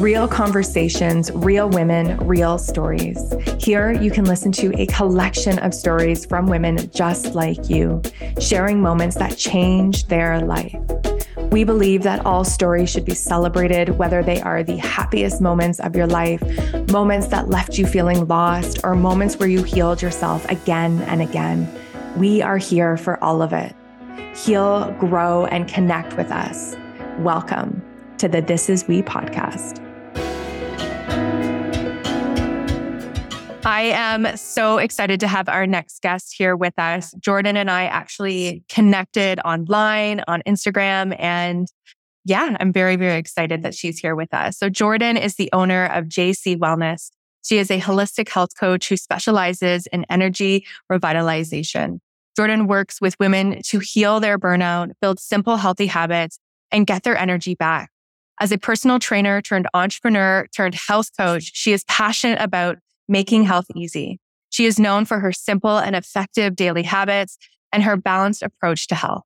Real conversations, real women, real stories. Here you can listen to a collection of stories from women just like you, sharing moments that changed their life. We believe that all stories should be celebrated, whether they are the happiest moments of your life, moments that left you feeling lost, or moments where you healed yourself again and again. We are here for all of it. Heal, grow, and connect with us. Welcome to the This Is We podcast. I am so excited to have our next guest here with us. Jordan and I actually connected online on Instagram and yeah, I'm very, very excited that she's here with us. So Jordan is the owner of JC Wellness. She is a holistic health coach who specializes in energy revitalization. Jordan works with women to heal their burnout, build simple, healthy habits, and get their energy back. As a personal trainer turned entrepreneur turned health coach, she is passionate about making health easy. She is known for her simple and effective daily habits and her balanced approach to health.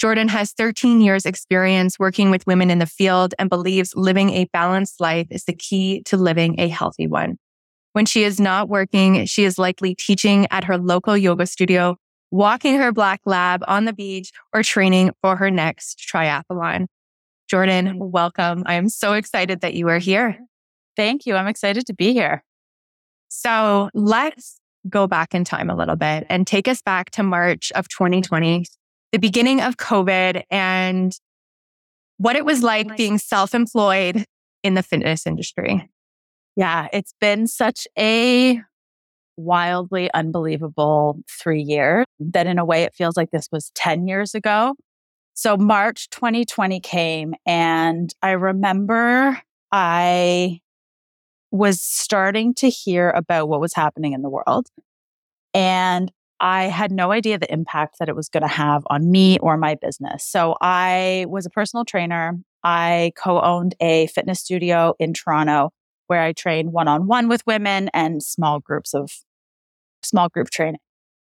Jordan has 13 years experience working with women in the field and believes living a balanced life is the key to living a healthy one. When she is not working, she is likely teaching at her local yoga studio, walking her black lab on the beach, or training for her next triathlon. Jordan, welcome. I am so excited that you are here. Thank you. I'm excited to be here. So let's go back in time a little bit and take us back to March of 2020, the beginning of COVID, and what it was like being self employed in the fitness industry. Yeah, it's been such a wildly unbelievable three years that in a way it feels like this was 10 years ago. So March 2020 came and I remember I was starting to hear about what was happening in the world. And I had no idea the impact that it was going to have on me or my business. So I was a personal trainer. I co owned a fitness studio in Toronto where I trained one on one with women and small groups of small group training.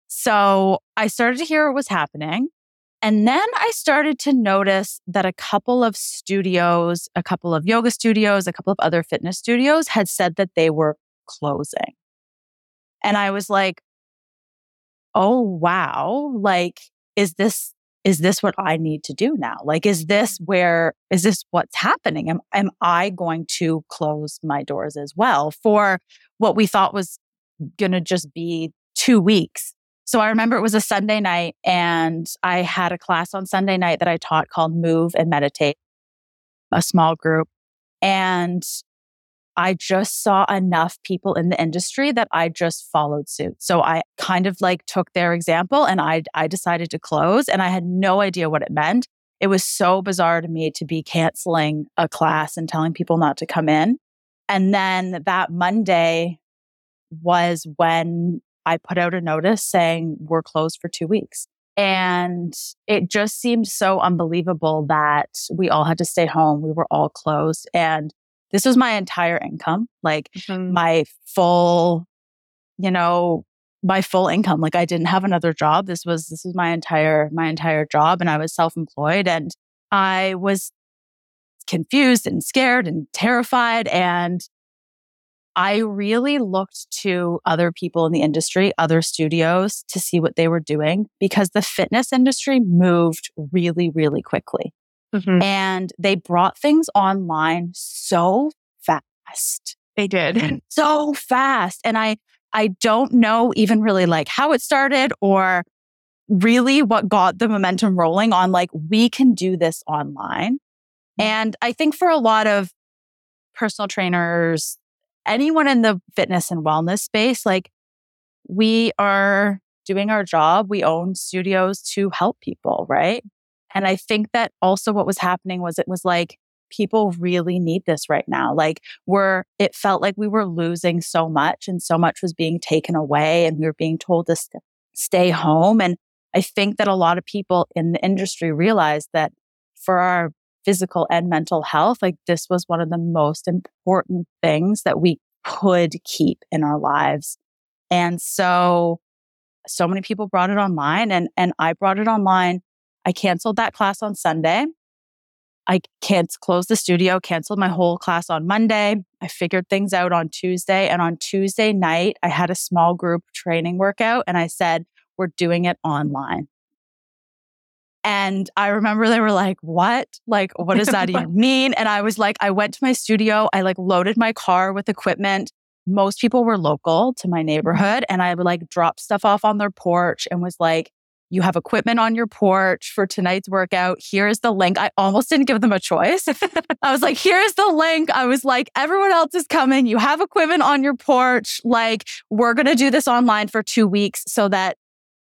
So I started to hear what was happening. And then I started to notice that a couple of studios, a couple of yoga studios, a couple of other fitness studios had said that they were closing. And I was like, oh, wow. Like, is this, is this what I need to do now? Like, is this where, is this what's happening? Am, am I going to close my doors as well for what we thought was going to just be two weeks so I remember it was a Sunday night and I had a class on Sunday night that I taught called Move and Meditate, a small group. And I just saw enough people in the industry that I just followed suit. So I kind of like took their example and I, I decided to close and I had no idea what it meant. It was so bizarre to me to be canceling a class and telling people not to come in. And then that Monday was when I put out a notice saying we're closed for two weeks. And it just seemed so unbelievable that we all had to stay home. We were all closed. And this was my entire income, like mm-hmm. my full, you know, my full income. Like I didn't have another job. This was, this was my entire, my entire job. And I was self employed and I was confused and scared and terrified. And I really looked to other people in the industry, other studios to see what they were doing because the fitness industry moved really, really quickly. Mm-hmm. And they brought things online so fast. They did. So fast. And I, I don't know even really like how it started or really what got the momentum rolling on like, we can do this online. Mm-hmm. And I think for a lot of personal trainers, anyone in the fitness and wellness space, like we are doing our job. We own studios to help people, right? And I think that also what was happening was it was like people really need this right now. Like we're, it felt like we were losing so much and so much was being taken away and we were being told to st- stay home. And I think that a lot of people in the industry realized that for our physical and mental health, like this was one of the most important things that we could keep in our lives. And so, so many people brought it online and, and I brought it online. I canceled that class on Sunday. I can't close the studio, canceled my whole class on Monday. I figured things out on Tuesday. And on Tuesday night, I had a small group training workout and I said, we're doing it online. And I remember they were like, what? Like, what does that even mean? And I was like, I went to my studio. I like loaded my car with equipment. Most people were local to my Mm-hmm. neighborhood. And I would like drop stuff off on their porch and was like, you have equipment on your porch for tonight's workout. Here's the link. I almost didn't give them a choice. I was like, here's the link. I was like, everyone else is coming. You have equipment on your porch. Like, we're going to do this online for two weeks so that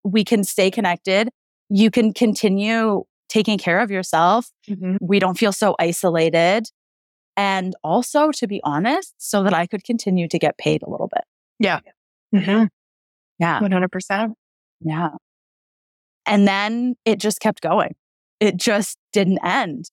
we can stay connected. You can continue taking care of yourself. Mhm. We don't feel so isolated. And also, to be honest, so that I could continue to get paid a little bit. Mhm. Yeah. 100%. Yeah. And then it just kept going. It just didn't end.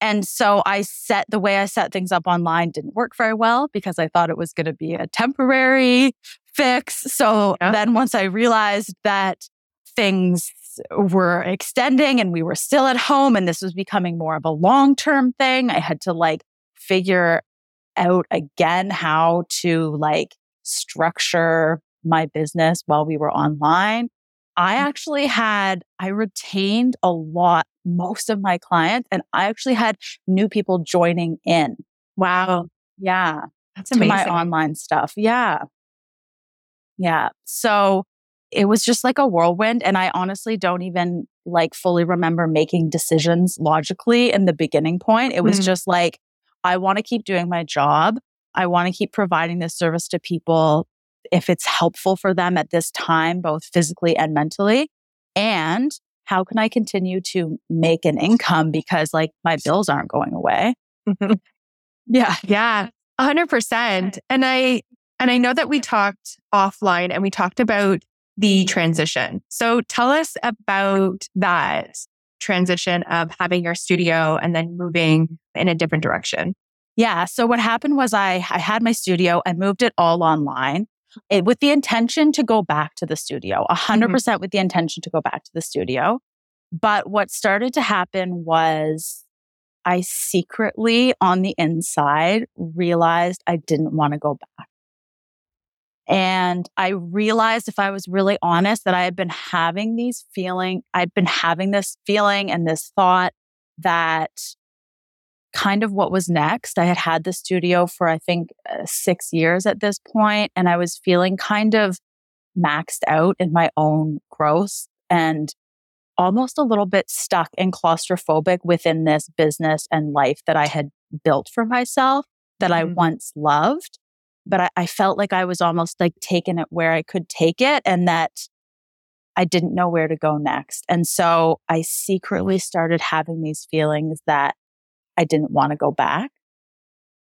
And so I set the way I set things up online didn't work very well because I thought it was going to be a temporary fix. So Yeah. then once I realized that things were extending and we were still at home and this was becoming more of a long term thing, I had to like figure out again how to like structure my business while we were online. I mm. actually had, I retained a lot, most of my clients, and I actually had new people joining in. Wow. Yeah. That's amazing. my online stuff. Yeah. Yeah. So it was just like a whirlwind. And I honestly don't even like fully remember making decisions logically in the beginning point. It was Mm. just like, I want to keep doing my job. I want to keep providing this service to people if it's helpful for them at this time, both physically and mentally. And how can I continue to make an income because like my bills aren't going away? Mhm. Yeah. Yeah, a hundred percent. And I and I know that we talked offline and we talked about the transition. So tell us about that transition of having your studio and then moving in a different direction. Yeah. So what happened was I I had my studio, I moved it all online. It, with the intention to go back to the studio, a 100% mm-hmm. percent with the intention to go back to the studio. But what started to happen was I secretly on the inside realized I didn't want to go back. And I realized if I was really honest that I had been having these feeling, I'd been having this feeling and this thought that kind of what was next. I had had the studio for, I think, uh, six years at this point, and I was feeling kind of maxed out in my own growth and almost a little bit stuck and claustrophobic within this business and life that I had built for myself that I Mhm. once loved. But I, I felt like I was almost like taking it where I could take it and that I didn't know where to go next. And so I secretly started having these feelings that I didn't want to go back.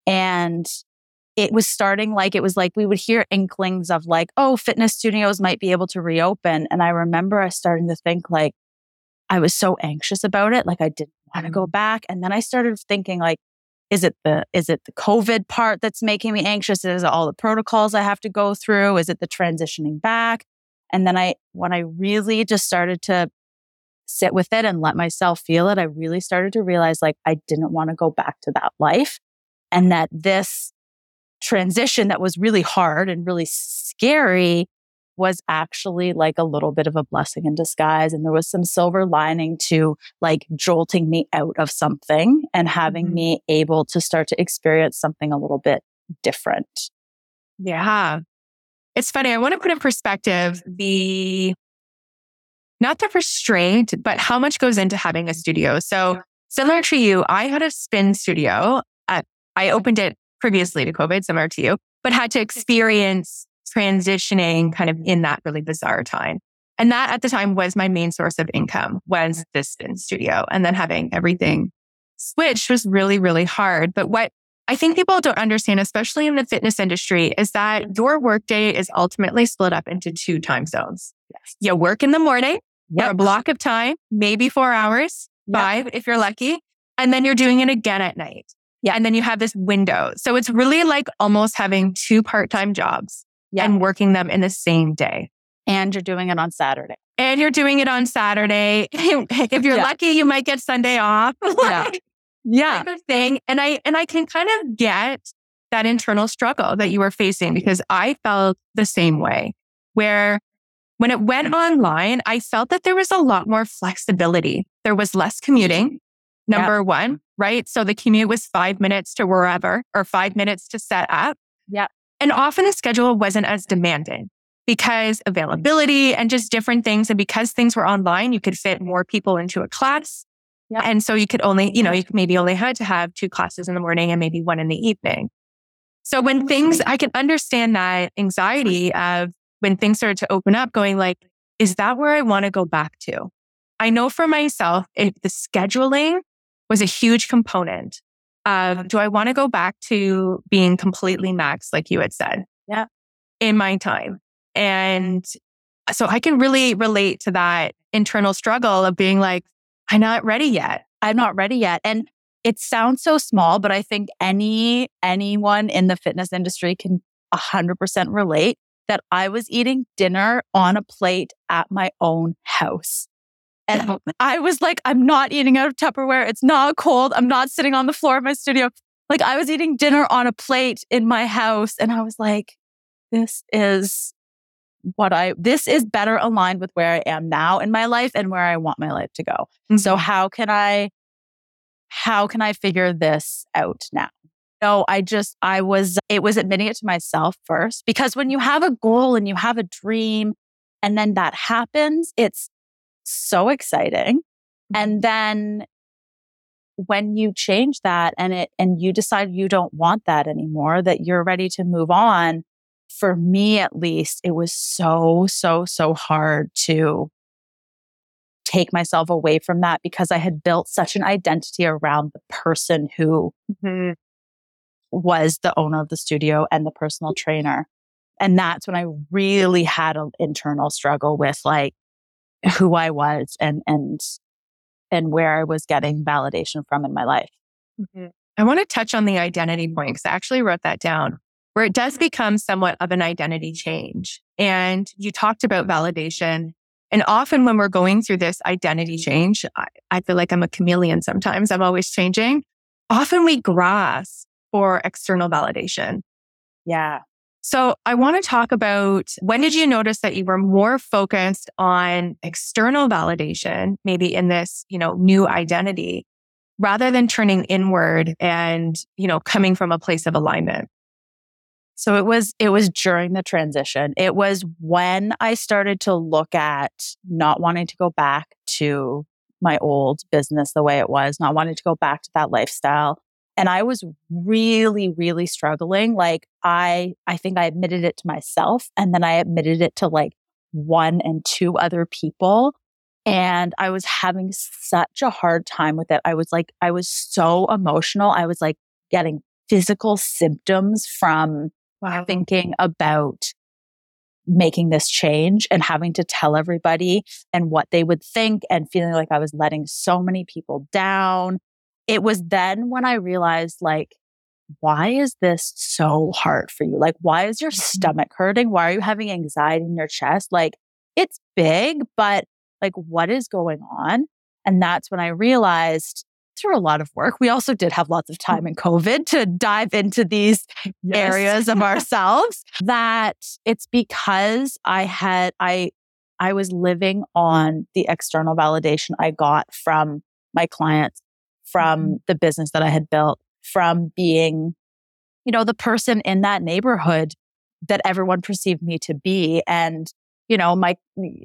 And it was starting like it was like we would hear inklings of like, oh, fitness studios might be able to reopen. And I remember I starting to think like I was so anxious about it. Like I didn't want to go mm. back. And then I started thinking like, is it the is it the COVID part that's making me anxious? Is it all the protocols I have to go through? Is it the transitioning back? And then I when I really just started to sit with it and let myself feel it, I really started to realize like I didn't want to go back to that life and that this transition that was really hard and really scary was actually like a little bit of a blessing in disguise. And there was some silver lining to like jolting me out of something and having Mhm. me able to start to experience something a little bit different. Yeah. It's funny. I want to put in perspective the not the restraint, but how much goes into having a studio. So similar to you, I had a spin studio. At, I opened it previously to COVID, similar to you, but had to experience transitioning kind of in that really bizarre time. And that at the time was my main source of income was this spin studio. And then having everything switched was really, really hard. But what I think people don't understand, especially in the fitness industry, is that your workday is ultimately split up into two time zones. Yes. You work in the morning for a block of time, maybe four hours, Yep. five if you're lucky. And then you're doing it again at night. Yeah. And then you have this window. So it's really like almost having two part time jobs Yeah. and working them in the same day. And you're doing it on Saturday. And you're doing it on Saturday. if you're Yeah. lucky, you might get Sunday off. Yeah. yeah. type of thing. And I and I can kind of get that internal struggle that you were facing because I felt the same way where when it went online, I felt that there was a lot more flexibility. There was less commuting, number yep. one, right? So the commute was five minutes to wherever or five minutes to set up. Yeah. And often the schedule wasn't as demanding because availability and just different things. And because things were online, you could fit more people into a class. Yep. And so you could only, you know, you maybe only had to have two classes in the morning and maybe one in the evening. So when oh, things, I can understand that anxiety of when things started to open up, going like, is that where I want to go back to? I know for myself, if the scheduling was a huge component of um do I want to go back to being completely max, like you had said? Yeah. In my time. And uh, so I can really relate to that internal struggle of being like, I'm not ready yet. I'm not ready yet. And it sounds so small, but I think any anyone in the fitness industry can 100% relate that I was eating dinner on a plate at my own house. And I was like, I'm not eating out of Tupperware. It's not cold. I'm not sitting on the floor of my studio. Like I was eating dinner on a plate in my house. And I was like, this is what I, this is better aligned with where I am now in my life and where I want my life to go. Mm-hmm. So how can I, how can I figure this out now? No, I just, I was, it was admitting it to myself first because when you have a goal and you have a dream and then that happens, it's so exciting. Mm-hmm. And then when you change that and it, and you decide you don't want that anymore, that you're ready to move on, for me at least, it was so, so, so hard to take myself away from that because I had built such an identity around the person who mm-hmm was the owner of the studio and the personal trainer. And that's when I really had an internal struggle with like who I was and, and, and where I was getting validation from in my life. Mm-hmm. I want to touch on the identity point because I actually wrote that down where it does become somewhat of an identity change. And you talked about validation. And often when we're going through this identity change, I, I feel like I'm a chameleon sometimes. I'm always changing. Often we grasp for external validation. Yeah. So I want to talk about when did you notice that you were more focused on external validation, maybe in this, you know, new identity rather than turning inward and, you know, coming from a place of alignment? So it was, it was during the transition. It was when I started to look at not wanting to go back to my old business the way it was, not wanting to go back to that lifestyle, and I was really, really struggling. Like I, I think I admitted it to myself and then I admitted it to like one and two other people. And I was having such a hard time with it. I was like, I was so emotional. I was like getting physical symptoms from wow. thinking about making this change and having to tell everybody and what they would think and feeling like I was letting so many people down it was then when I realized, like, why is this so hard for you? Like, why is your mm-hmm. stomach hurting? Why are you having anxiety in your chest? Like, it's big, but like, what is going on? And that's when I realized through a lot of work, we also did have lots of mm. time in COVID to dive into these yes. areas of ourselves that it's because I had, I, I was living on the external validation I got from my clients from mm-hmm. the business that I had built, from being, you know, the person in that neighborhood that everyone perceived me to be. And, you know, my,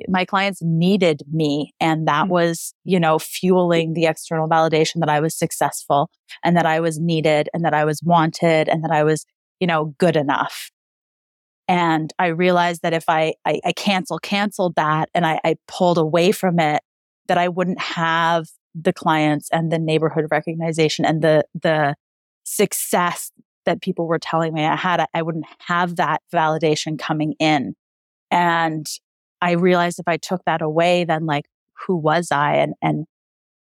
my clients needed me. And that mm-hmm. was, you know, fueling the external validation that I was successful and that I was needed and that I was wanted and that I was, you know, good enough. And I realized that if I, I, I cancel, canceled that and I, I pulled away from it, that I wouldn't have the clients and the neighborhood recognition and the the success that people were telling me I had, I wouldn't have that validation coming in. And I realized if I took that away, then like, who was I and, and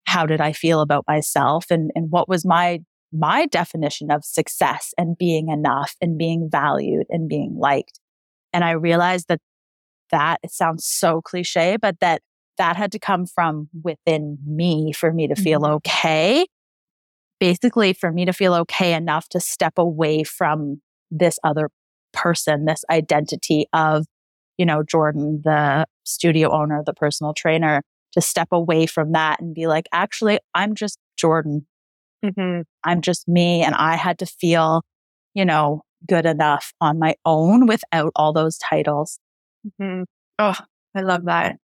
how did I feel about myself and, and what was my, my definition of success and being enough and being valued and being liked. And I realized that that it sounds so cliche, but that that had to come from within me for me to feel mm-hmm. okay. basically for me to feel okay enough to step away from this other person, this identity of, you know, Jordan, the studio owner, the personal trainer, to step away from that and be like, actually, I'm just Jordan. Mm-hmm. I'm just me. And I had to feel, you know, good enough on my own without all those titles. Mm-hmm. Oh, I love that.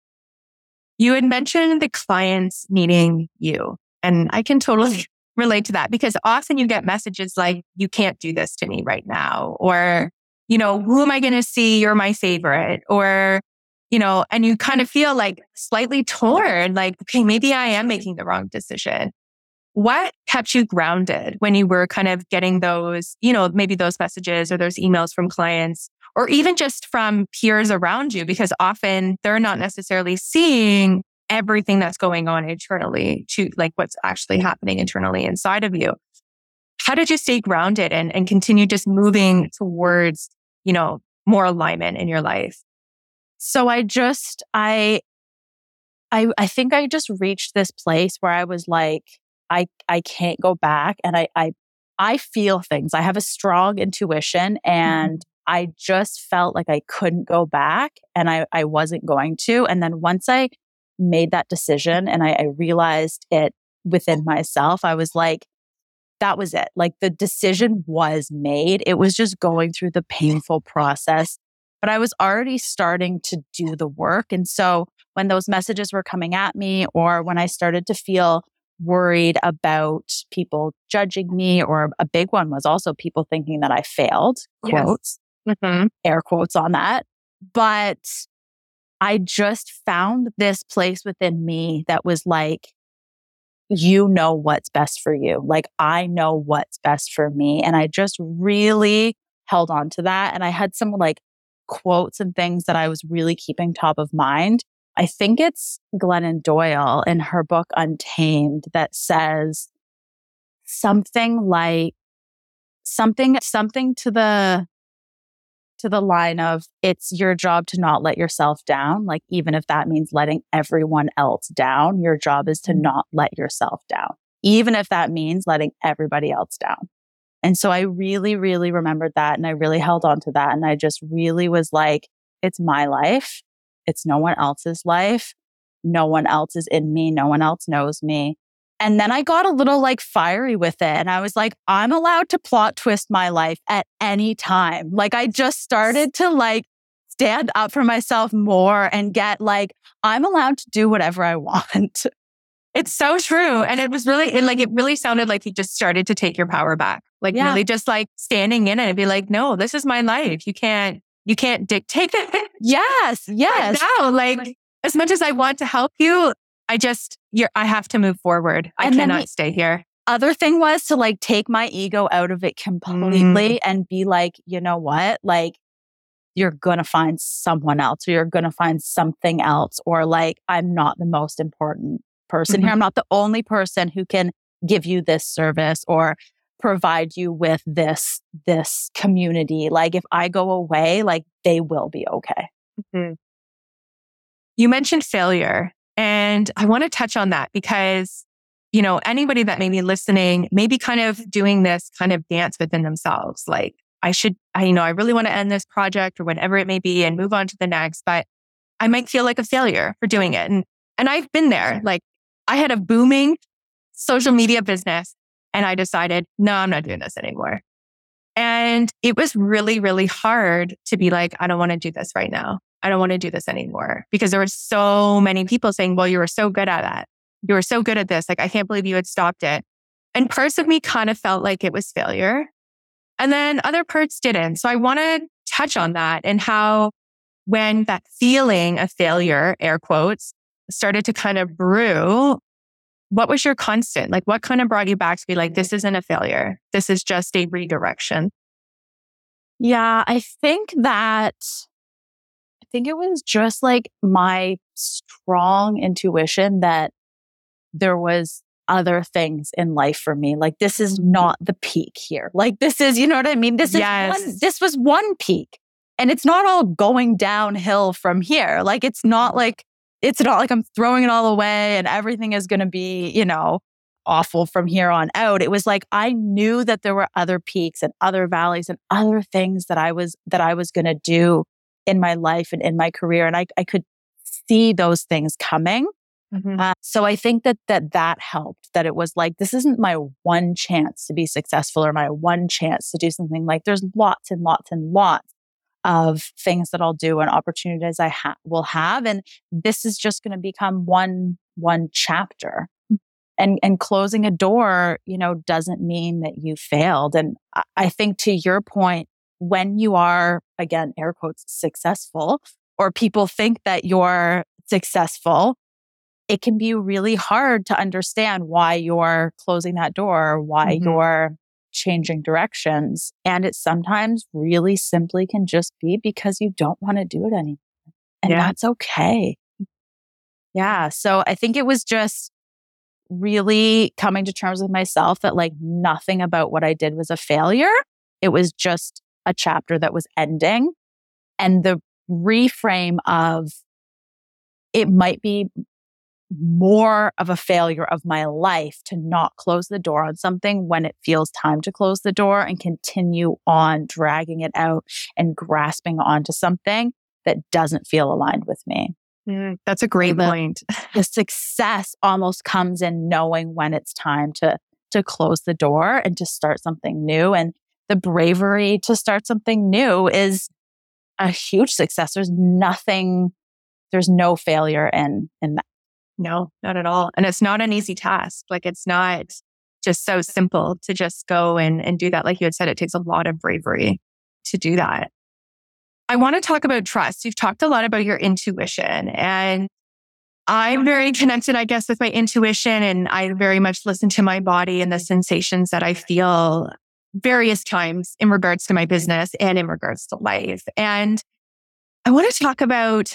You had mentioned the clients needing you. And I can totally relate to that because often you get messages like, you can't do this to me right now. Or, you know, who am I going to see? You're my favorite. Or, you know, and you kind of feel like slightly torn, like, okay, maybe I am making the wrong decision. What kept you grounded when you were kind of getting those, you know, maybe those messages or those emails from clients or even just from peers around you? Because often they're not necessarily seeing everything that's going on internally to like what's actually happening internally inside of you. How did you stay grounded and, and continue just moving towards, you know, more alignment in your life? So I just, I, I, I think I just reached this place where I was like, I, I can't go back and I, I, I feel things. I have a strong intuition and mm-hmm. I just felt like I couldn't go back and I, I wasn't going to. And then once I made that decision and I, I realized it within myself, I was like, that was it. Like the decision was made. It was just going through the painful process, but I was already starting to do the work. And so when those messages were coming at me, or when I started to feel worried about people judging me, or a big one was also people thinking that I failed, quotes, yes. Mm-hmm. air quotes on that. But I just found this place within me that was like, you know what's best for you. Like, I know what's best for me. And I just really held on to that. And I had some like quotes and things that I was really keeping top of mind. I think it's Glennon Doyle in her book Untamed that says something like something, something to the to the line of it's your job to not let yourself down. Like, even if that means letting everyone else down, your job is to mm-hmm. not let yourself down, even if that means letting everybody else down. And so I really, really remembered that and I really held on to that. And I just really was like, it's my life. It's no one else's life. No one else is in me. No one else knows me. And then I got a little like fiery with it. And I was like, I'm allowed to plot twist my life at any time. Like I just started to like stand up for myself more and get like, I'm allowed to do whatever I want. It's so true. And it was really, it, like, it really sounded like you just started to take your power back. Like yeah. really just like standing in it and be like, no, this is my life. You can't, you can't dictate it. Yes. Yes. Now, like, as much as I want to help you, I just, you're, I have to move forward. I and cannot stay here. Other thing was to like take my ego out of it completely mm. and be like, you know what? Like, you're going to find someone else or you're going to find something else. Or like, I'm not the most important person mm-hmm. here. I'm not the only person who can give you this service or provide you with this, this community. Like, if I go away, like, they will be okay. Mm-hmm. You mentioned failure and I want to touch on that because, you know, anybody that may be listening, maybe kind of doing this kind of dance within themselves. Like, I should, I, you know, I really want to end this project or whatever it may be and move on to the next, but I might feel like a failure for doing it. And, and I've been there. Like, I had a booming social media business and I decided, no, I'm not doing this anymore. And it was really, really hard to be like, I don't want to do this right now. I don't want to do this anymore because there were so many people saying, well, you were so good at that. You were so good at this. Like, I can't believe you had stopped it. And parts of me kind of felt like it was failure. And then other parts didn't. So I want to touch on that and how when that feeling of failure, air quotes, started to kind of brew, what was your constant? Like, what kind of brought you back to be like, this isn't a failure. This is just a redirection? Yeah, I think that think it was just like my strong intuition that there was other things in life for me. Like this is mm-hmm. not the peak here. Like this is, you know what I mean? This is one, this was one peak. And it's not all going downhill from here. Like it's not like it's not like I'm throwing it all away and everything is going to be, you know, awful from here on out. It was like I knew that there were other peaks and other valleys and other things that I was that I was going to do in my life and in my career and I I could see those things coming. Mm-hmm. Uh, so I think that that that helped that it was like this isn't my one chance to be successful or my one chance to do something like there's lots and lots and lots of things that I'll do and opportunities I ha- will have and this is just going to become one one chapter and and closing a door you know doesn't mean that you failed and i think to your point when you are again air quotes successful or people think that you're successful it can be really hard to understand why you're closing that door why mm-hmm. you're changing directions and it sometimes really simply can just be because you don't want to do it anymore and yeah. that's okay yeah so i think it was just really coming to terms with myself that like nothing about what I did was a failure. It was just a chapter that was ending. And the reframe of it might be more of a failure of my life to not close the door on something when it feels time to close the door and continue on dragging it out and grasping onto something that doesn't feel aligned with me. Mm, that's a great the, point. the success almost comes in knowing when it's time to to close the door and to start something new and the bravery to start something new is a huge success. There's nothing there's no failure in in that. No, not at all. And it's not an easy task. Like it's not just so simple to just go and, and do that. Like you had said, it takes a lot of bravery to do that. I want to talk about trust. You've talked a lot about your intuition and I'm very connected, I guess, with my intuition and I very much listen to my body and the sensations that I feel various times in regards to my business and in regards to life. And I want to talk about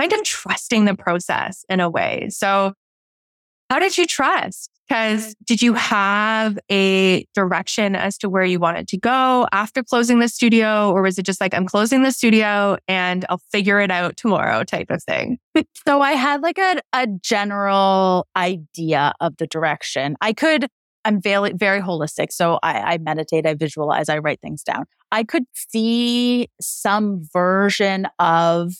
kind of trusting the process in a way. So how did you trust? Because did you have a direction as to where you wanted to go after closing the studio? Or was it just like, I'm closing the studio and I'll figure it out tomorrow type of thing? so I had like a, a general idea of the direction. I could, I'm very, very holistic. So I, I meditate, I visualize, I write things down. I could see some version of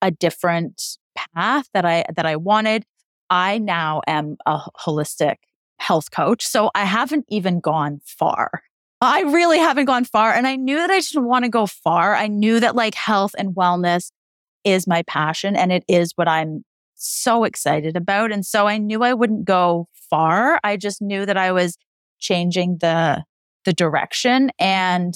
a different path that I, that I wanted. I now am a holistic health coach. So I haven't even gone far. I really haven't gone far. And I knew that I didn't want to go far. I knew that like health and wellness is my passion and it is what I'm so excited about. And so I knew I wouldn't go far. I just knew that I was changing the, the direction and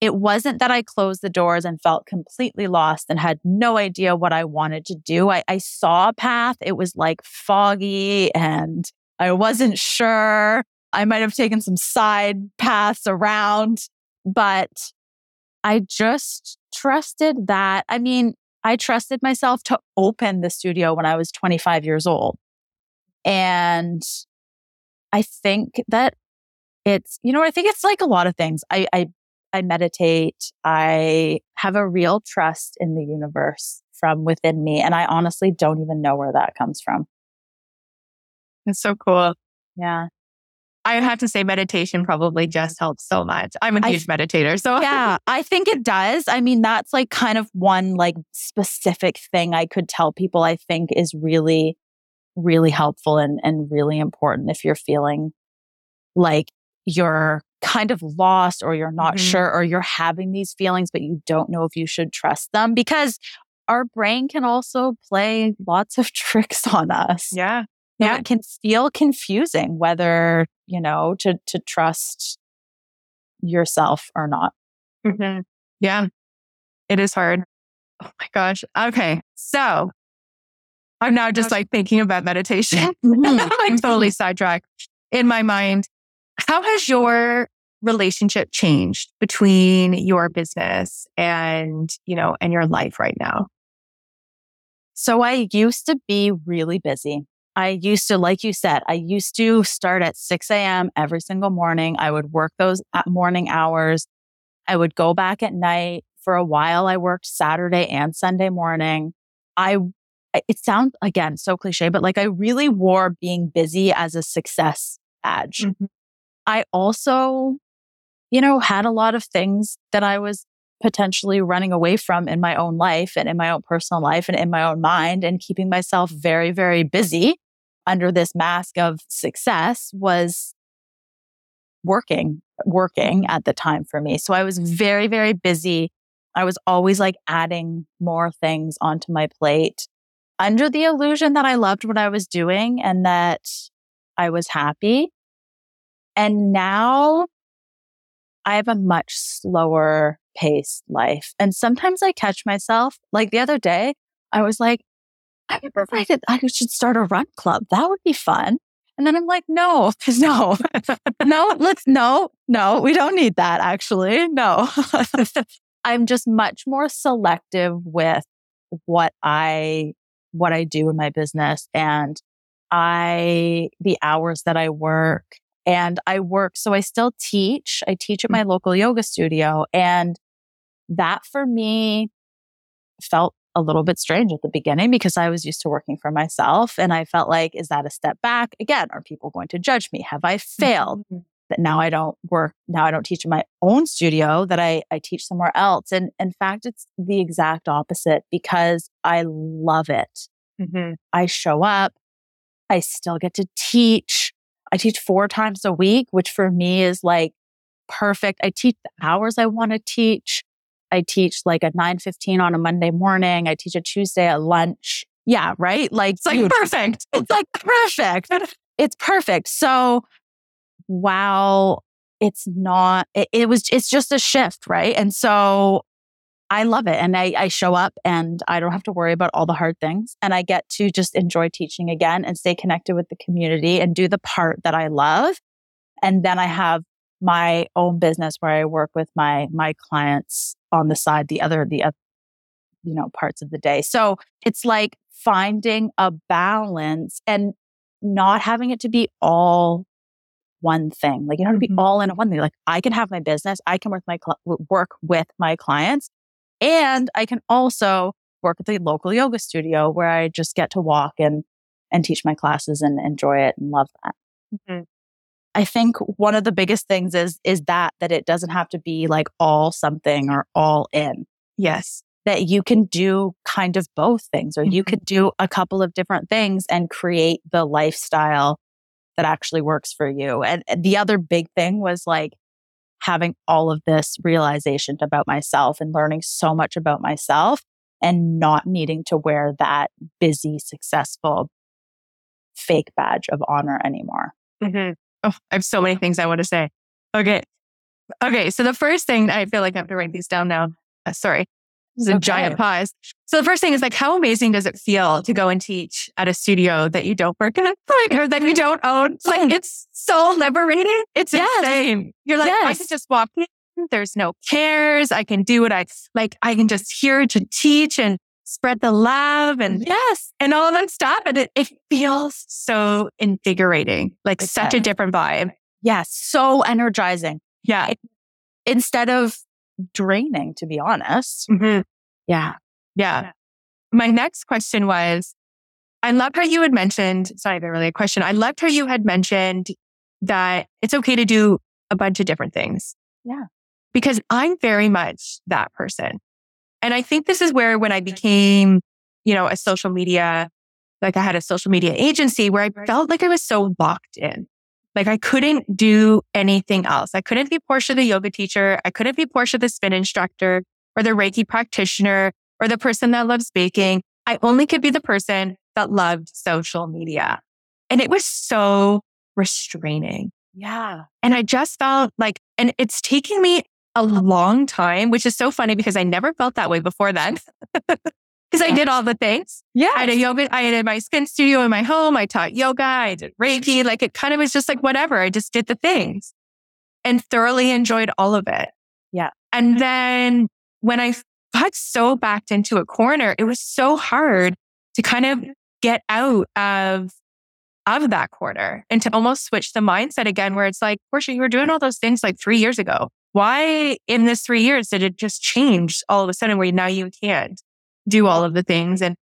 it wasn't that I closed the doors and felt completely lost and had no idea what I wanted to do. I, I saw a path. It was like foggy and I wasn't sure. I might have taken some side paths around, but I just trusted that. I mean, I trusted myself to open the studio when I was 25 years old. And I think that it's, you know, I think it's like a lot of things. I, I I meditate. I have a real trust in the universe from within me. And I honestly don't even know where that comes from. It's so cool. Yeah. I have to say meditation probably just helps so much. I'm a huge I, meditator. So yeah, I think it does. I mean, that's like kind of one like specific thing I could tell people I think is really, really helpful and, and really important if you're feeling like you're kind of lost or you're not mm-hmm. sure or you're having these feelings, but you don't know if you should trust them because our brain can also play lots of tricks on us. Yeah. Yeah. It can feel confusing whether, you know, to, to trust yourself or not. Mm-hmm. Yeah. It is hard. Oh my gosh. Okay. So I'm now just like thinking about meditation. Mm-hmm. I'm totally sidetracked in my mind. How has your relationship changed between your business and, you know, and your life right now? So I used to be really busy. I used to, like you said, I used to start at 6 a.m. every single morning. I would work those morning hours. I would go back at night. For a while, I worked Saturday and Sunday morning. I it sounds again so cliche, but like I really wore being busy as a success badge. Mm-hmm. I also, you know, had a lot of things that I was potentially running away from in my own life and in my own personal life and in my own mind and keeping myself very, very busy under this mask of success was working, working at the time for me. So I was very, very busy. I was always like adding more things onto my plate under the illusion that I loved what I was doing and that I was happy. And now I have a much slower paced life. And sometimes I catch myself, like the other day, I was like, I I, did, I oh, should start a run club. That would be fun. And then I'm like, no, no, no, let's, no, no, we don't need that actually. No. I'm just much more selective with what I what I do in my business and I, the hours that I work and I work. So I still teach. I teach at mm. my local yoga studio. And that for me felt a little bit strange at the beginning because I was used to working for myself. And I felt like, is that a step back? Again, are people going to judge me? Have I failed? Mm-hmm. That now I don't work, now I don't teach in my own studio, that I, I teach somewhere else. And in fact, it's the exact opposite because I love it. Mm-hmm. I show up. I still get to teach. I teach four times a week, which for me is like perfect. I teach the hours I want to teach. I teach like at 9:15 on a Monday morning. I teach a Tuesday at lunch. Yeah, right? Like it's like dude, perfect. It's like perfect. It's perfect. So while it's not it, it was it's just a shift, right? And so I love it. And I, I show up and I don't have to worry about all the hard things. And I get to just enjoy teaching again and stay connected with the community and do the part that I love. And then I have my own business where I work with my, my clients on the side, the other, the other, you know, parts of the day. So it's like finding a balance and not having it to be all one thing. Like you don't have to be mm-hmm. all in one thing. Like I can have my business, I can work my cl- work with my clients, and I can also work at the local yoga studio where I just get to walk and, and teach my classes and enjoy it and love that. Mm-hmm. I think one of the biggest things is, is that, that it doesn't have to be like all something or all in. Yes. That you can do kind of both things, or mm-hmm. you could do a couple of different things and create the lifestyle that actually works for you. And the other big thing was like, having all of this realization about myself and learning so much about myself and not needing to wear that busy, successful, fake badge of honor anymore. Mm-hmm. Oh, I have so many things I want to say. Okay. Okay. So the first thing I feel like I have to write these down now. Uh, sorry. This is a okay. giant pause. So the first thing is like, how amazing does it feel to go and teach at a studio that you don't work in, like, or that you don't own? It's like, it's so liberating. It's yes. insane. You're like, yes. I can just walk in. There's no cares. I can do what I like. I can just here to teach and spread the love and yes, and all of that stuff. And it, it feels so invigorating, like such a different vibe. Yes. So energizing. Yeah. It, instead of draining, to be honest. Mm-hmm. Yeah. yeah. Yeah. My next question was I love how you had mentioned, it's not even really a question. I loved how you had mentioned that it's okay to do a bunch of different things. Yeah. Because I'm very much that person. And I think this is where when I became, you know, a social media, like I had a social media agency where I felt like I was so locked in. Like I couldn't do anything else. I couldn't be Portia, the yoga teacher. I couldn't be Portia, the spin instructor or the Reiki practitioner or the person that loves baking. I only could be the person that loved social media. And it was so restraining. Yeah. And I just felt like, and it's taking me a long time, which is so funny because I never felt that way before then. because I did all the things. Yeah. I had a yoga, I had my spin studio in my home. I taught yoga. I did Reiki. Like it kind of was just like whatever. I just did the things and thoroughly enjoyed all of it. Yeah. And then when I got so backed into a corner, it was so hard to kind of get out of of that corner and to almost switch the mindset again where it's like, Portia, you were doing all those things like three years ago. Why in this three years did it just change all of a sudden where now you can't? do all of the things. And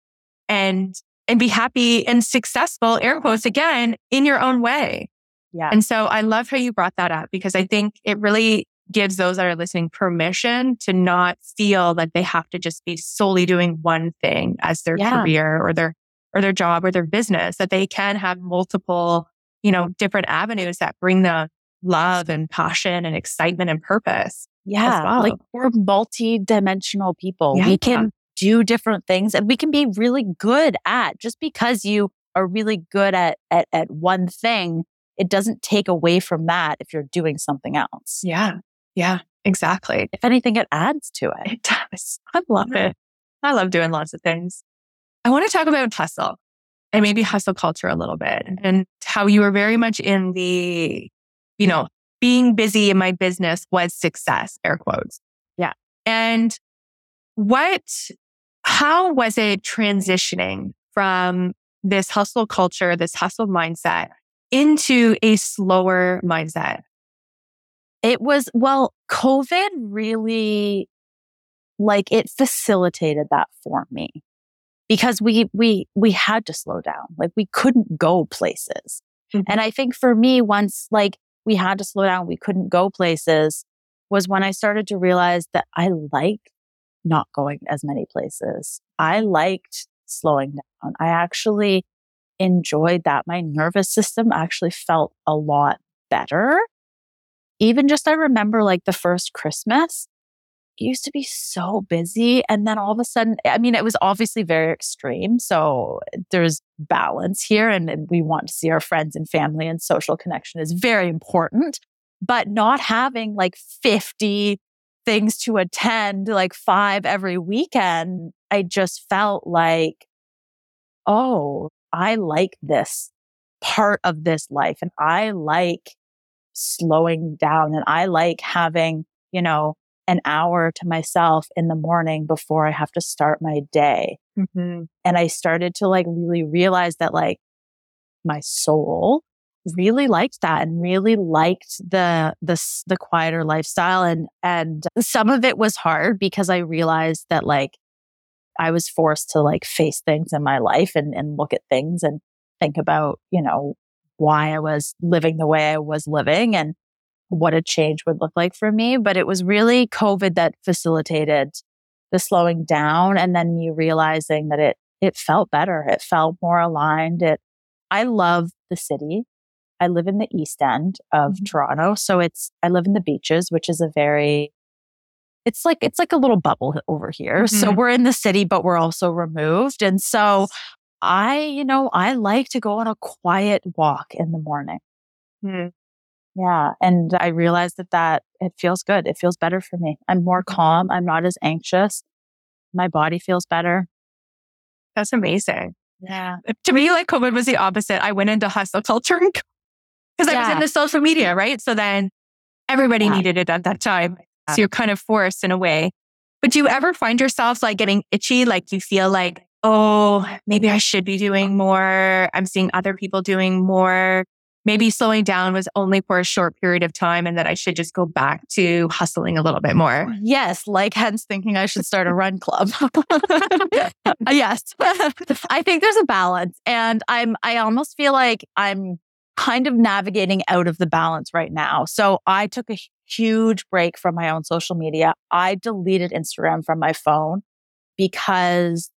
and and be happy and successful, air quotes again, in your own way. Yeah. And so I love how you brought that up because I think it really gives those that are listening permission to not feel that they have to just be solely doing one thing as their Yeah. career or their or their job or their business, that they can have multiple, you know, different avenues that bring them love and passion and excitement and purpose. Yeah. well. Like we're multi-dimensional people. Yeah. We can do different things and we can be really good at just because you are really good at, at, at one thing, it doesn't take away from that if you're doing something else. Yeah. Yeah. Exactly. If anything, it adds to it. It does. I love it. I love doing lots of things. I want to talk about hustle and maybe hustle culture a little bit and how you were very much in the, you know, being busy in my business was success, air quotes. Yeah. And what, how was it transitioning from this hustle culture, this hustle mindset into a slower mindset? It was, well, COVID really, like, it facilitated that for me because we, we, we had to slow down. Like, we couldn't go places. Mhm. And I think for me, once like we had to slow down, we couldn't go places was when I started to realize that I liked not going as many places. I liked slowing down. I actually enjoyed that. My nervous system actually felt a lot better. Even just I remember like the first Christmas, used to be so busy. And then all of a sudden, eh, I mean, it was obviously very extreme. So there's balance here and, and we want to see our friends and family and social connection is very important. But not having like 50 things to attend, like five every weekend, I just felt like, oh, I like this part of this life and I like slowing down and I like having, you know, an hour to myself in the morning before I have to start my day. Mm-hmm. And I started to like really realize that like my soul really liked that and really liked the the the quieter lifestyle and and some of it was hard because I realized that like I was forced to like face things in my life and and look at things and think about, you know, why I was living the way I was living and what a change would look like for me. But it was really COVID that facilitated the slowing down and then me realizing that it, it felt better. It felt more aligned. It, I love the city. I live in the East End of Mhm. Toronto. So it's, I live in the beaches, which is a very, it's like, it's like a little bubble over here. So Mhm. we're in the city, but we're also removed. And so I, you know, I like to go on a quiet walk in the morning. Mm-hmm. Yeah. And I realized that that it feels good. It feels better for me. I'm more mm-hmm. calm. I'm not as anxious. My body feels better. That's amazing. Yeah. To me, like COVID was the opposite. I went into hustle culture because I was Yeah. in the social media, right? So then everybody Yeah. needed it at that time. Yeah. So you're kind of forced in a way. But do you ever find yourself like getting itchy? Like you feel like, oh, maybe I should be doing more. I'm seeing other people doing more. Maybe slowing down was only for a short period of time and that I should just go back to hustling a little bit more. Yes. Like hence thinking I should start a run club. yes. I think there's a balance and I'm, I almost feel like I'm kind of navigating out of the balance right now. So I took a huge break from my own social media. I deleted Instagram from my phone because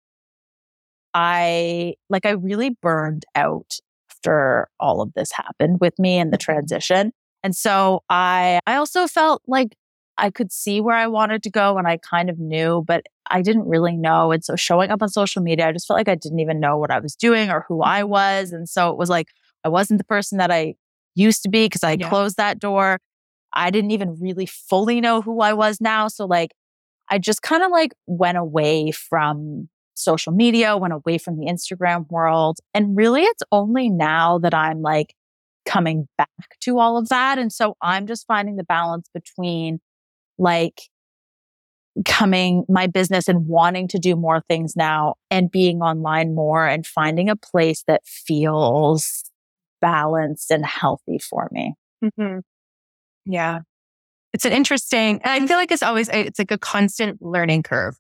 I like I really burned out after all of this happened with me and the mm-hmm. transition. And so I I also felt like I could see where I wanted to go and I kind of knew, but I didn't really know. And so showing up on social media, I just felt like I didn't even know what I was doing or who I mm-hmm. was. And so it was like I wasn't the person that I used to be because I Yeah. closed that door. I didn't even really fully know who I was now. So like I just kind of like went away from social media, went away from the Instagram world. And really it's only now that I'm like coming back to all of that. And so I'm just finding the balance between like coming my business and wanting to do more things now and being online more and finding a place that feels balanced and healthy for me. Mm-hmm. Yeah. It's an interesting, I feel like it's always, it's like a constant learning curve.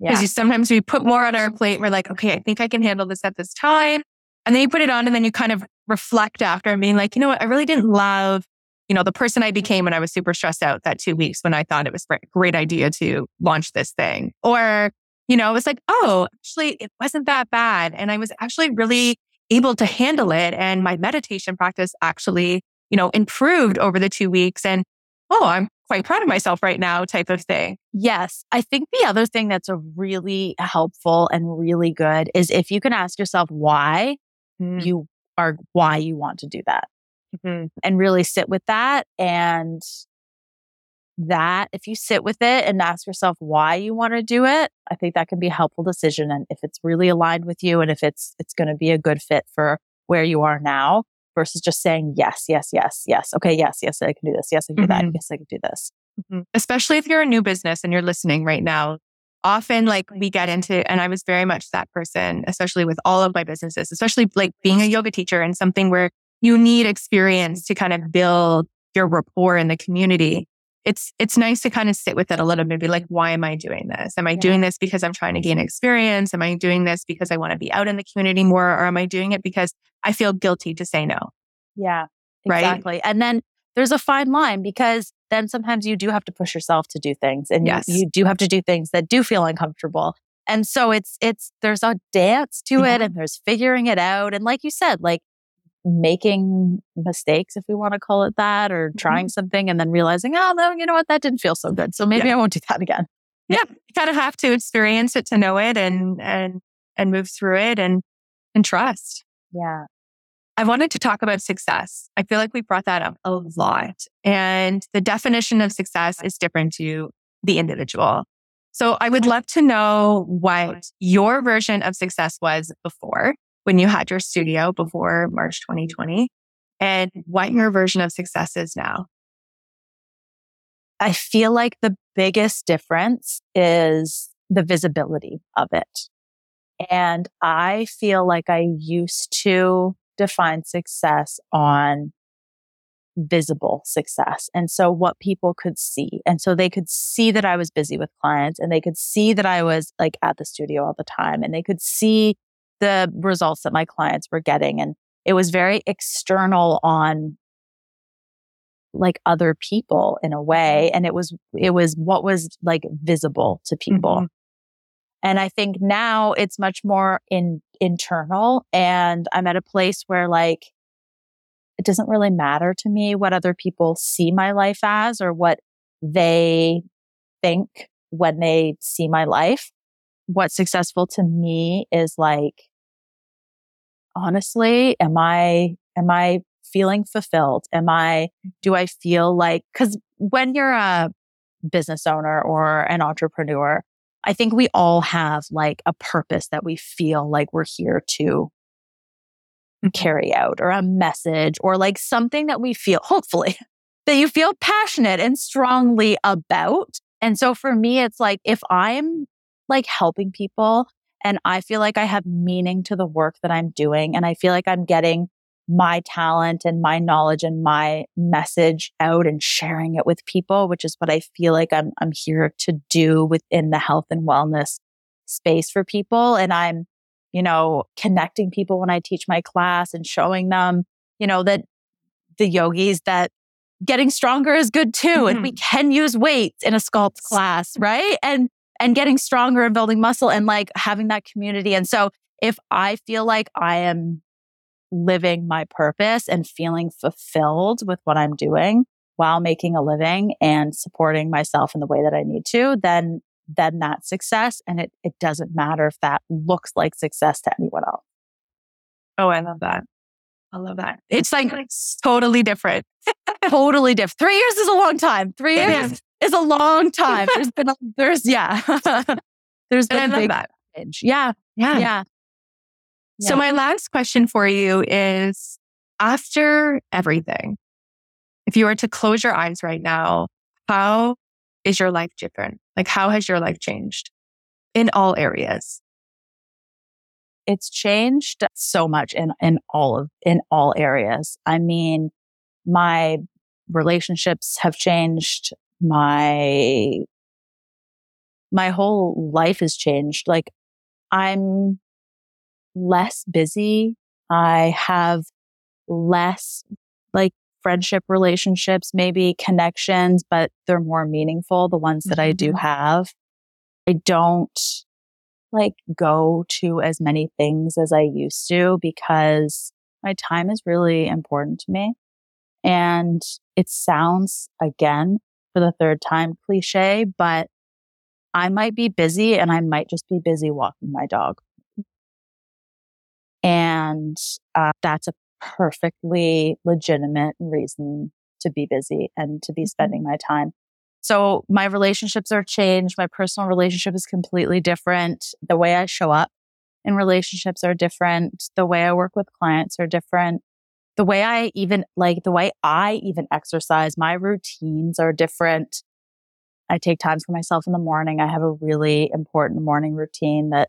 Because Yeah. sometimes we put more on our plate. We're like, okay, I think I can handle this at this time. And then you put it on and then you kind of reflect after and being like, you know what? I really didn't love, you know, the person I became when I was super stressed out that two weeks when I thought it was a great idea to launch this thing. Or, you know, it was like, oh, actually, it wasn't that bad. And I was actually really able to handle it. And my meditation practice actually, you know, improved over the two weeks. And oh, I'm quite proud of myself right now, type of thing. Yes. I think the other thing that's a really helpful and really good is if you can ask yourself why you are, why you want to do that Mhm. and really sit with that. And that, if you sit with it and ask yourself why you want to do it, I think that can be a helpful decision. And if it's really aligned with you and if it's, it's going to be a good fit for where you are now versus just saying yes, yes, yes, yes. Okay. Yes, yes, I can do this. Yes, I can do that. Mhm. Yes, I can do this. Mhm. Especially if you're a new business and you're listening right now. Often, like we get into, and I was very much that person, especially with all of my businesses, especially like being a yoga teacher and something where you need experience to kind of build your rapport in the community. It's it's nice to kind of sit with it a little bit, be like, why am I doing this? Am I Yeah. doing this because I'm trying to gain experience? Am I doing this because I want to be out in the community more, or am I doing it because I feel guilty to say no? Yeah, Right? exactly. And then there's a fine line because then sometimes you do have to push yourself to do things and you- Yes. you, do have to do things that do feel uncomfortable. And so it's it's there's a dance to it Yeah. and there's figuring it out and like you said like making mistakes if we want to call it that or mm-hmm. trying something and then realizing oh no you know what that didn't feel so good so maybe I won't do that again. Yeah. You kind of have to experience it to know it and and and move through it and and trust. Yeah. I wanted to talk about success. I feel like we brought that up a lot. And the definition of success is different to the individual. So I would love to know what your version of success was before when you had your studio before March 2020 and what your version of success is now. I feel like the biggest difference is the visibility of it. And I feel like I used to define success on visible success. And so what people could see. And so they could see that I was busy with clients and they could see that I was like at the studio all the time and they could see the results that my clients were getting. And it was very external on like other people in a way. And it was, it was what was like visible to people. Mhm. And I think now it's much more in internal and I'm at a place where like it doesn't really matter to me what other people see my life as or what they think when they see my life. What's successful to me is like honestly, am I am I feeling fulfilled? Am I do I feel like cuz when you're a business owner or an entrepreneur, I think we all have like a purpose that we feel like we're here to mm-hmm. carry out or a message or like something that we feel, hopefully, that you feel passionate and strongly about. And so for me, it's like if I'm like helping people and I feel like I have meaning to the work that I'm doing and I feel like I'm getting my talent and my knowledge and my message out and sharing it with people, which is what I feel like I'm, I'm here to do within the health and wellness space for people. And I'm, you know, connecting people when I teach my class and showing them, you know, that the yogis that getting stronger is good too. And we mm-hmm. can use weights in a sculpt class, right? And, and getting stronger and building muscle and like having that community. And so if I feel like I am living my purpose and feeling fulfilled with what I'm doing while making a living and supporting myself in the way that I need to, then then that success. And it, it doesn't matter if that looks like success to anyone else. Oh, I love that. I love that. It's like totally different. totally different. Three years is a long time. Three years is. a long time. There's been a, there's yeah. there's been a big that. change. Yeah. Yeah. Yeah. So my last question for you is after everything, if you were to close your eyes right now, how is your life different? Like how has your life changed in all areas? it's changed so much in in all of in all areas. I mean, my relationships have changed, my my whole life has changed. Like I'm less busy. I have less like friendship relationships, maybe connections, but they're more meaningful. The ones that mm-hmm. I do mm-hmm. have. I don't like go to as many things as I used to because my time is really important to me. And it sounds again for the third time cliche, but I might be busy and I might just be busy walking my dog. And uh, that's a perfectly legitimate reason to be busy and to be mm-hmm. spending my time. So my relationships are changed. My personal relationship is completely different. The way I show up in relationships are different. The way I work with clients are different. The way I even like the way I even exercise, my routines are different. I take time for myself in the morning. I have a really important morning routine that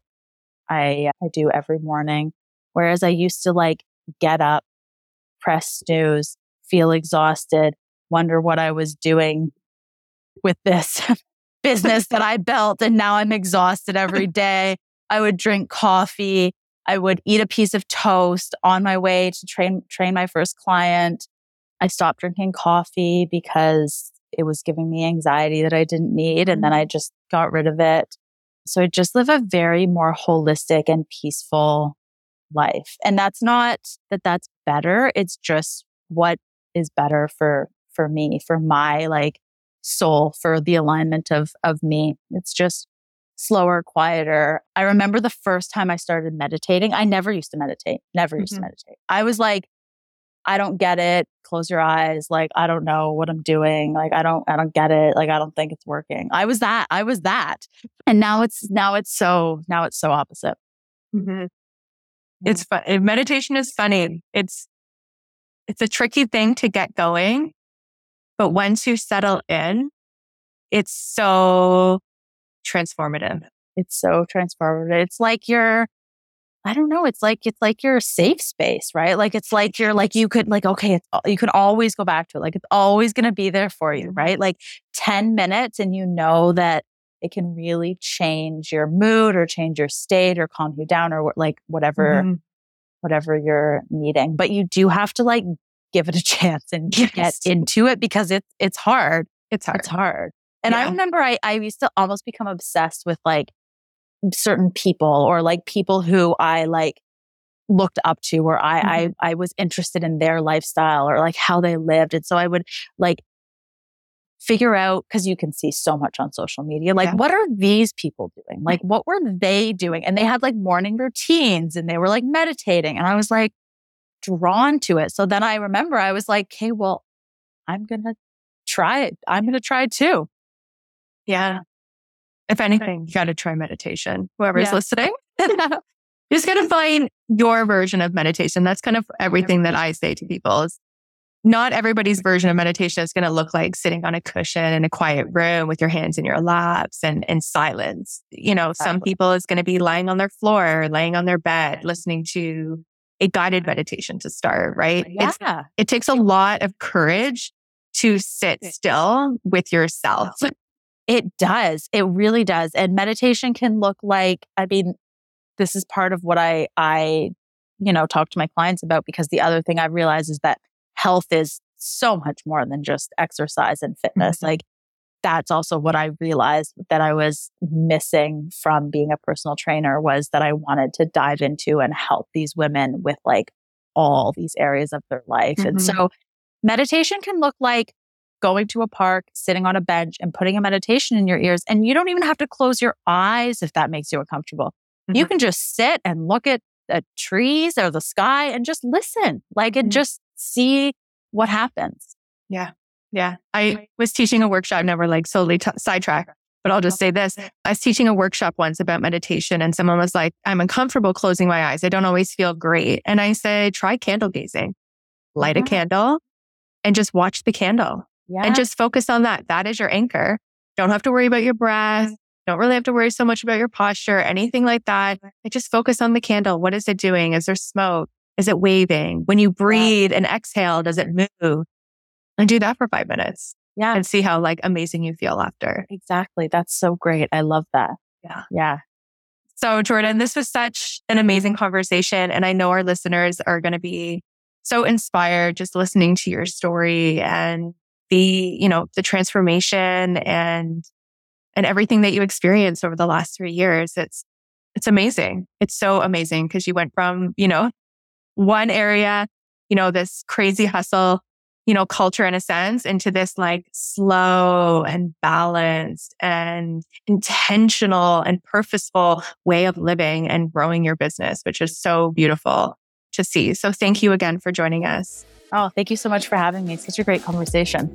I, I do every morning. Whereas I used to like get up, press snooze, feel exhausted, wonder what I was doing with this business that I built. And now I'm exhausted every day. I would drink coffee. I would eat a piece of toast on my way to train, train my first client. I stopped drinking coffee because it was giving me anxiety that I didn't need. And then mm-hmm. I just got rid of it. So I just live a very more holistic and peaceful life. And that's not that that's better. It's just what is better for, for me, for my like soul, for the alignment of, of me. It's just slower, quieter. I remember the first time I started meditating. I never used to meditate, never used mm-hmm. to meditate. I was like, I don't get it. Close your eyes. Like, I don't know what I'm doing. Like, I don't, I don't get it. Like, I don't think it's working. I was that. I was that. And now it's, now it's so, now it's so opposite. Mm-hmm. It's fun. Meditation is funny. It's, it's a tricky thing to get going. But once you settle in, it's so transformative. It's so transformative. It's like you're, I don't know. It's like, it's like your safe space, right? Like, it's like you're like, you could like, okay, it's, you can always go back to it. Like, it's always going to be there for you, right? Like 10 minutes and you know that it can really change your mood or change your state or calm you down or like whatever, mm-hmm. whatever you're needing. But you do have to like give it a chance and yes. get into it because it's, it's hard. It's hard. It's hard. And yeah. I remember I, I used to almost become obsessed with like certain people or like people who I like looked up to or I, mm-hmm. I, I was interested in their lifestyle or like how they lived. And so I would like figure out because you can see so much on social media like yeah. what are these people doing like what were they doing and they had like morning routines and they were like meditating and i was like drawn to it so then i remember i was like okay well i'm gonna try it i'm gonna try it too yeah if anything, you got to try meditation. Whoever's yeah. listening, just got to find your version of meditation. That's kind of everything that I say to people is not everybody's version of meditation is going to look like sitting on a cushion in a quiet room with your hands in your laps and in silence. You know, some people is going to be lying on their floor, laying on their bed, listening to a guided meditation to start, right? Yeah. It's, it takes a lot of courage to sit still with yourself it does. It really does. And meditation can look like, I mean, this is part of what I, I, you know, talk to my clients about because the other thing I realize is that health is so much more than just exercise and fitness. Mm-hmm. Like that's also what I realized that I was missing from being a personal trainer was that I wanted to dive into and help these women with like all these areas of their life. Mm-hmm. And so meditation can look like going to a park, sitting on a bench and putting a meditation in your ears. And you don't even have to close your eyes if that makes you uncomfortable. Mm-hmm. You can just sit and look at the trees or the sky and just listen, like, and mm-hmm. just see what happens. Yeah. Yeah. I was teaching a workshop, never like solely t- sidetrack, but I'll just say this. I was teaching a workshop once about meditation and someone was like, I'm uncomfortable closing my eyes. I don't always feel great. And I say, try candle gazing, light mm-hmm. a candle and just watch the candle yeah. and just focus on that. That is your anchor. Don't have to worry about your breath. Mm-hmm. Don't really have to worry so much about your posture, anything like that. I just focus on the candle. What is it doing? Is there smoke? Is it waving? When you breathe and exhale, does it move? And do that for five minutes. Yeah. And see how like amazing you feel after. Exactly. That's so great. I love that. Yeah. Yeah. So, Jordan, this was such an amazing conversation. And I know our listeners are going to be so inspired just listening to your story and the, you know, the transformation and, and everything that you experienced over the last three years. It's, it's amazing. It's so amazing because you went from, you know, one area, you know, this crazy hustle, you know, culture in a sense into this like slow and balanced and intentional and purposeful way of living and growing your business, which is so beautiful to see. So thank you again for joining us. Oh, thank you so much for having me. Such a great conversation.